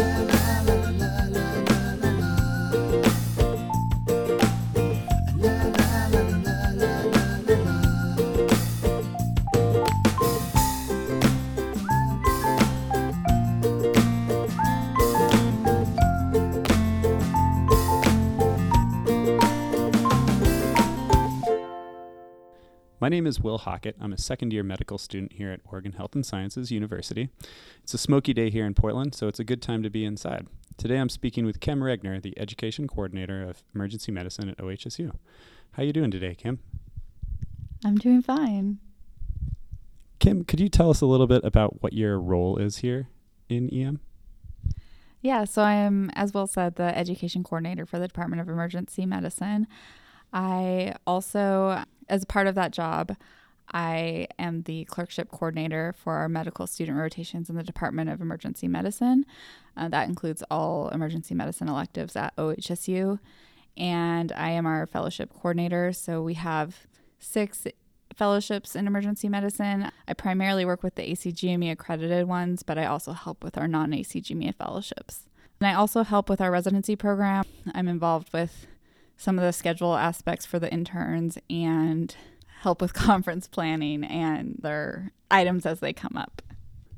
that My name is Will Hockett. I'm a second year medical student here at Oregon Health and Sciences University. It's a smoky day here in Portland, so it's a good time to be inside. Today I'm speaking with Kim Regner, the education coordinator of emergency medicine at OHSU. How are you doing today, Kim? I'm doing fine. Kim, could you tell us a little bit about what your role is here in EM? Yeah, so I am, as Will said, the education coordinator for the Department of Emergency Medicine. I also as part of that job, I am the clerkship coordinator for our medical student rotations in the Department of Emergency Medicine. Uh, that includes all emergency medicine electives at OHSU. And I am our fellowship coordinator. So we have six fellowships in emergency medicine. I primarily work with the ACGME accredited ones, but I also help with our non ACGME fellowships. And I also help with our residency program. I'm involved with some of the schedule aspects for the interns and help with conference planning and their items as they come up.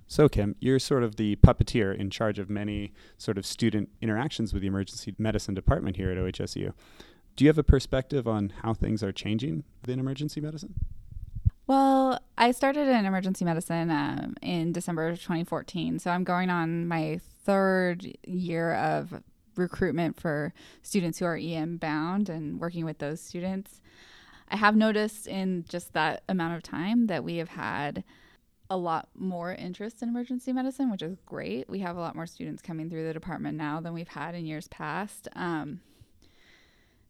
So, Kim, you're sort of the puppeteer in charge of many sort of student interactions with the emergency medicine department here at OHSU. Do you have a perspective on how things are changing within emergency medicine? Well, I started in emergency medicine um, in December of 2014. So I'm going on my third year of recruitment for students who are EM bound and working with those students. I have noticed in just that amount of time that we have had a lot more interest in emergency medicine, which is great. We have a lot more students coming through the department now than we've had in years past. Um,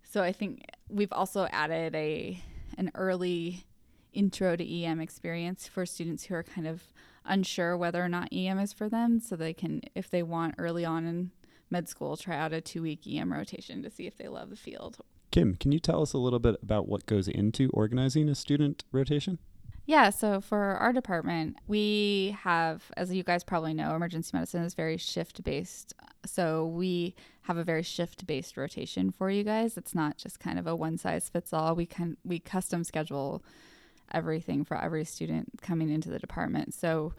so I think we've also added a an early intro to EM experience for students who are kind of unsure whether or not EM is for them, so they can, if they want early on in med school try out a two week EM rotation to see if they love the field. Kim, can you tell us a little bit about what goes into organizing a student rotation? Yeah, so for our department, we have, as you guys probably know, emergency medicine is very shift based. So we have a very shift based rotation for you guys. It's not just kind of a one size fits all. We can we custom schedule everything for every student coming into the department. So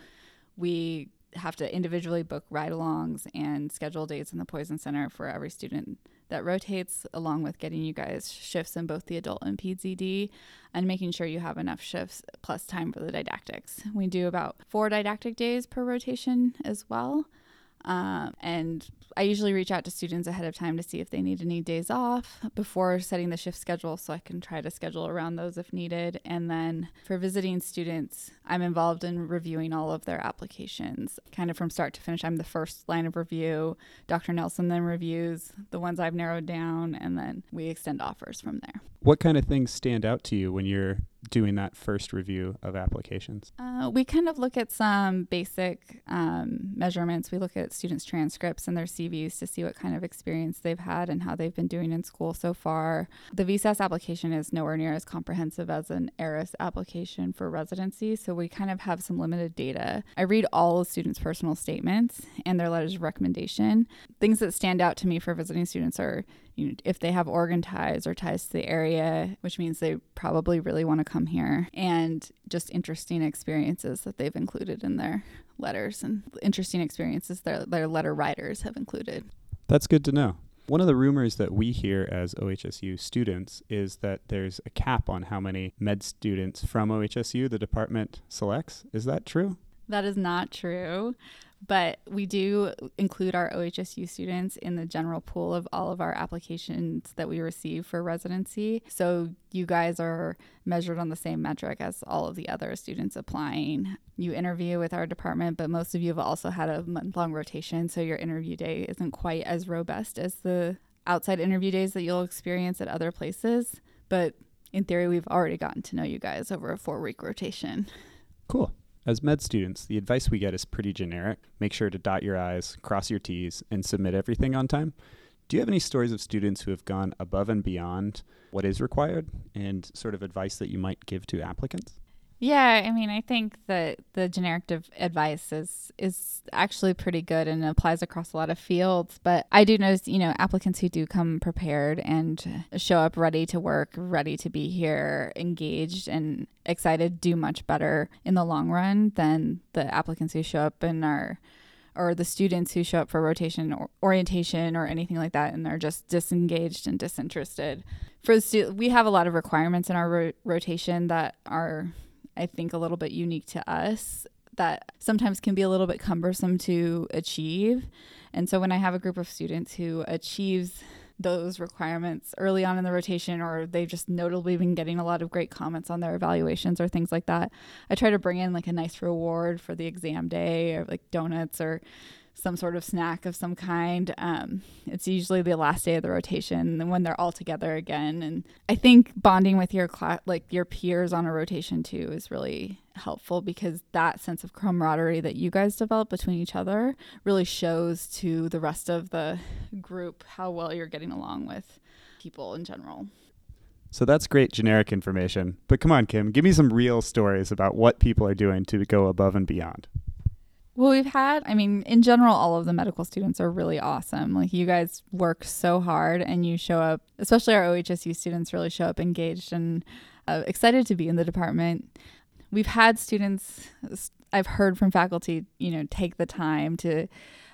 we have to individually book ride alongs and schedule dates in the Poison Center for every student that rotates, along with getting you guys shifts in both the adult and PZD and making sure you have enough shifts plus time for the didactics. We do about four didactic days per rotation as well. Um, and I usually reach out to students ahead of time to see if they need any days off before setting the shift schedule so I can try to schedule around those if needed. And then for visiting students, I'm involved in reviewing all of their applications kind of from start to finish. I'm the first line of review. Dr. Nelson then reviews the ones I've narrowed down, and then we extend offers from there. What kind of things stand out to you when you're doing that first review of applications? Uh, we kind of look at some basic um, measurements. We look at students' transcripts and their CVs to see what kind of experience they've had and how they've been doing in school so far. The VSAS application is nowhere near as comprehensive as an ERAS application for residency, so we kind of have some limited data. I read all the students' personal statements and their letters of recommendation. Things that stand out to me for visiting students are you know, if they have Oregon ties or ties to the area, which means they probably really want to come here, and just interesting experiences that they've included in their letters and interesting experiences their, their letter writers have included. That's good to know. One of the rumors that we hear as OHSU students is that there's a cap on how many med students from OHSU the department selects. Is that true? That is not true but we do include our OHSU students in the general pool of all of our applications that we receive for residency. So you guys are measured on the same metric as all of the other students applying. You interview with our department, but most of you have also had a month long rotation, so your interview day isn't quite as robust as the outside interview days that you'll experience at other places. But in theory, we've already gotten to know you guys over a four week rotation. Cool. As med students, the advice we get is pretty generic. Make sure to dot your I's, cross your T's, and submit everything on time. Do you have any stories of students who have gone above and beyond what is required and sort of advice that you might give to applicants? Yeah, I mean, I think that the generic div- advice is is actually pretty good and applies across a lot of fields. But I do notice, you know, applicants who do come prepared and show up ready to work, ready to be here, engaged and excited, do much better in the long run than the applicants who show up and are or the students who show up for rotation or orientation or anything like that and they're just disengaged and disinterested for the stu- we have a lot of requirements in our ro- rotation that are I think, a little bit unique to us that sometimes can be a little bit cumbersome to achieve. And so when I have a group of students who achieves those requirements early on in the rotation or they've just notably been getting a lot of great comments on their evaluations or things like that, I try to bring in like a nice reward for the exam day or like donuts or some sort of snack of some kind. Um, it's usually the last day of the rotation and when they're all together again. And I think bonding with your class, like your peers on a rotation too, is really helpful because that sense of camaraderie that you guys develop between each other really shows to the rest of the group how well you're getting along with people in general. So that's great generic information. But come on, Kim, give me some real stories about what people are doing to go above and beyond. Well, we've had, I mean, in general, all of the medical students are really awesome. Like, you guys work so hard and you show up, especially our OHSU students really show up engaged and uh, excited to be in the department. We've had students, I've heard from faculty, you know, take the time to,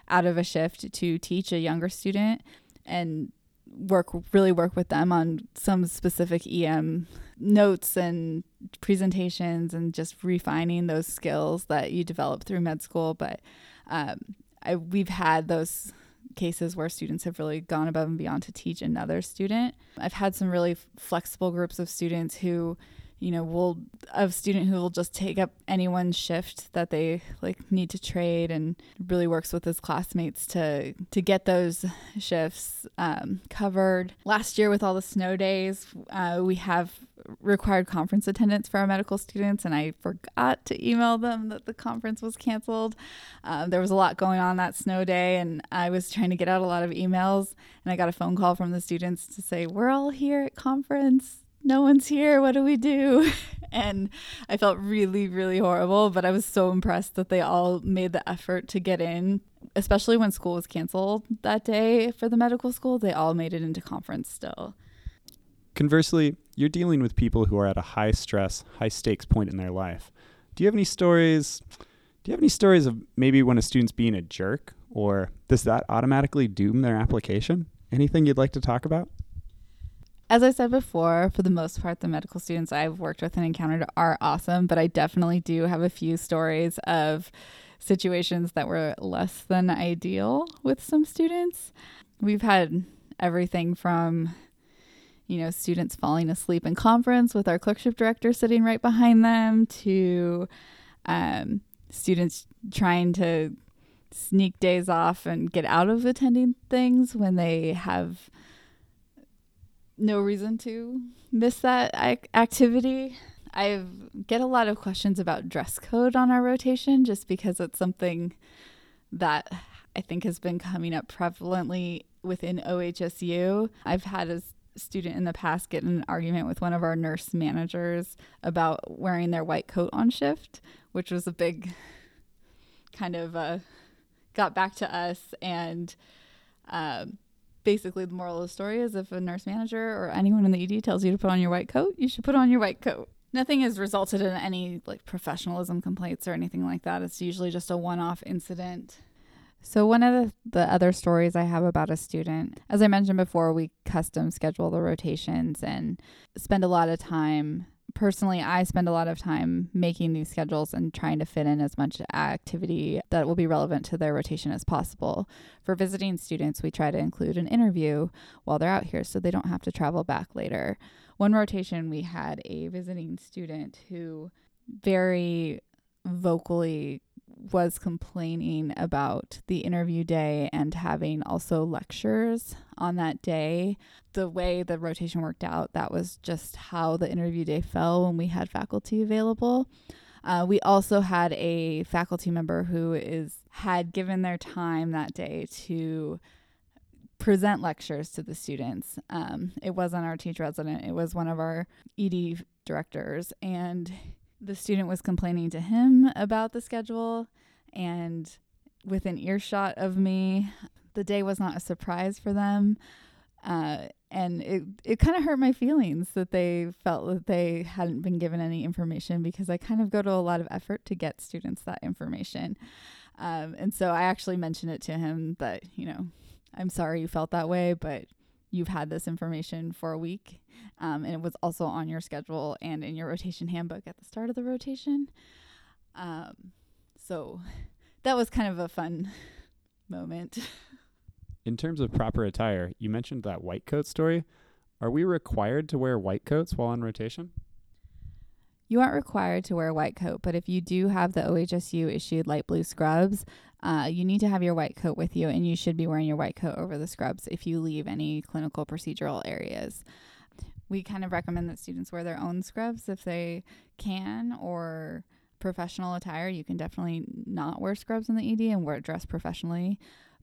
out of a shift, to teach a younger student and work really work with them on some specific EM notes and presentations and just refining those skills that you develop through med school. But um, I, we've had those cases where students have really gone above and beyond to teach another student. I've had some really flexible groups of students who you know, will a student who will just take up anyone's shift that they like need to trade and really works with his classmates to to get those shifts um, covered. Last year with all the snow days, uh, we have required conference attendance for our medical students, and I forgot to email them that the conference was canceled. Um, there was a lot going on that snow day, and I was trying to get out a lot of emails, and I got a phone call from the students to say we're all here at conference no one's here. What do we do? And I felt really, really horrible, but I was so impressed that they all made the effort to get in, especially when school was canceled that day for the medical school. They all made it into conference still. Conversely, you're dealing with people who are at a high stress, high stakes point in their life. Do you have any stories? Do you have any stories of maybe when a student's being a jerk, or does that automatically doom their application? Anything you'd like to talk about? As I said before, for the most part, the medical students I've worked with and encountered are awesome, but I definitely do have a few stories of situations that were less than ideal with some students. We've had everything from you know, students falling asleep in conference with our clerkship director sitting right behind them to um, students trying to sneak days off and get out of attending things when they have no reason to miss that activity. I get a lot of questions about dress code on our rotation just because it's something that I think has been coming up prevalently within OHSU. I've had a student in the past get in an argument with one of our nurse managers about wearing their white coat on shift, which was a big kind of uh, got back to us and um, basically the moral of the story is if a nurse manager or anyone in the ED tells you to put on your white coat, you should put on your white coat. Nothing has resulted in any like professionalism complaints or anything like that. It's usually just a one-off incident. So one of the, the other stories I have about a student, as I mentioned before, we custom schedule the rotations and spend a lot of time personally, I spend a lot of time making these schedules and trying to fit in as much activity that will be relevant to their rotation as possible. For visiting students, we try to include an interview while they're out here so they don't have to travel back later. One rotation, we had a visiting student who very vocally was complaining about the interview day and having also lectures on that day. The way the rotation worked out, that was just how the interview day fell when we had faculty available. Uh, we also had a faculty member who is had given their time that day to present lectures to the students. Um, it wasn't our teacher resident; it was one of our ED directors, and the student was complaining to him about the schedule and within earshot of me the day was not a surprise for them uh, and it, it kind of hurt my feelings that they felt that they hadn't been given any information because i kind of go to a lot of effort to get students that information. Um, and so i actually mentioned it to him that you know i'm sorry you felt that way but you've had this information for a week um, and it was also on your schedule and in your rotation handbook at the start of the rotation. Um, so that was kind of a fun moment In terms of proper attire, you mentioned that white coat story. Are we required to wear white coats while on rotation? You aren't required to wear a white coat, but if you do have the OHSU issued light blue scrubs, uh, you need to have your white coat with you, and you should be wearing your white coat over the scrubs if you leave any clinical procedural areas. We kind of recommend that students wear their own scrubs if they can, or professional attire. You can definitely not wear scrubs in the ED and wear dress professionally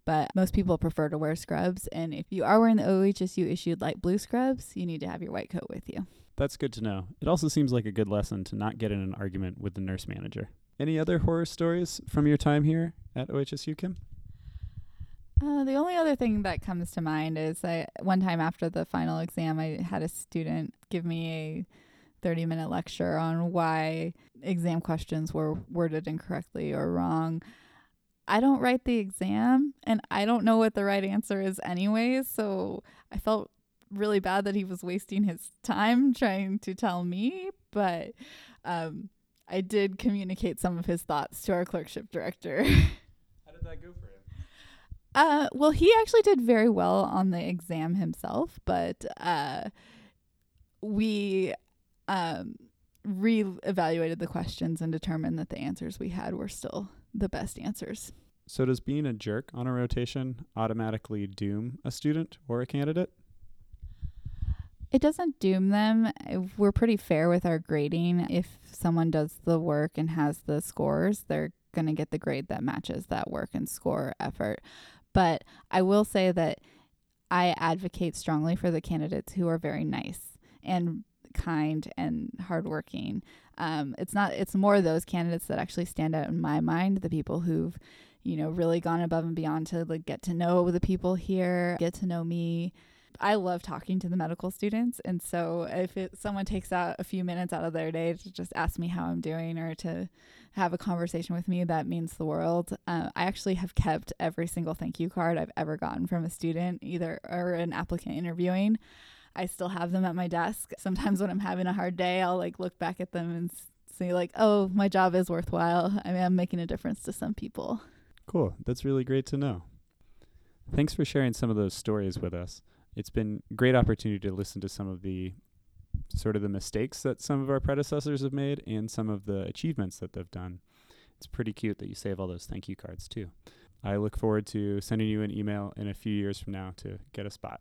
but most people prefer to wear scrubs. And if you are wearing the OHSU issued light blue scrubs, you need to have your white coat with you. That's good to know. It also seems like a good lesson to not get in an argument with the nurse manager. Any other horror stories from your time here at OHSU, Kim? Uh, the only other thing that comes to mind is I one time after the final exam, I had a student give me a 30 minute lecture on why exam questions were worded incorrectly or wrong. I don't write the exam and I don't know what the right answer is anyways. So I felt really bad that he was wasting his time trying to tell me, but um, I did communicate some of his thoughts to our clerkship director. How did that go for him? Uh, well, he actually did very well on the exam himself, but uh, we um, re-evaluated the questions and determined that the answers we had were still the best answers. So, does being a jerk on a rotation automatically doom a student or a candidate? It doesn't doom them. We're pretty fair with our grading. If someone does the work and has the scores, they're going to get the grade that matches that work and score effort. But I will say that I advocate strongly for the candidates who are very nice and kind and hardworking. Um, it's not. It's more those candidates that actually stand out in my mind. The people who've, you know, really gone above and beyond to like get to know the people here, get to know me. I love talking to the medical students, and so if it, someone takes out a few minutes out of their day to just ask me how I'm doing or to have a conversation with me, that means the world. Uh, I actually have kept every single thank you card I've ever gotten from a student, either or an applicant interviewing. I still have them at my desk. Sometimes when I'm having a hard day, I'll like look back at them and say like, "Oh, my job is worthwhile. I mean, I'm making a difference to some people." Cool. That's really great to know. Thanks for sharing some of those stories with us. It's been great opportunity to listen to some of the sort of the mistakes that some of our predecessors have made and some of the achievements that they've done. It's pretty cute that you save all those thank you cards too. I look forward to sending you an email in a few years from now to get a spot.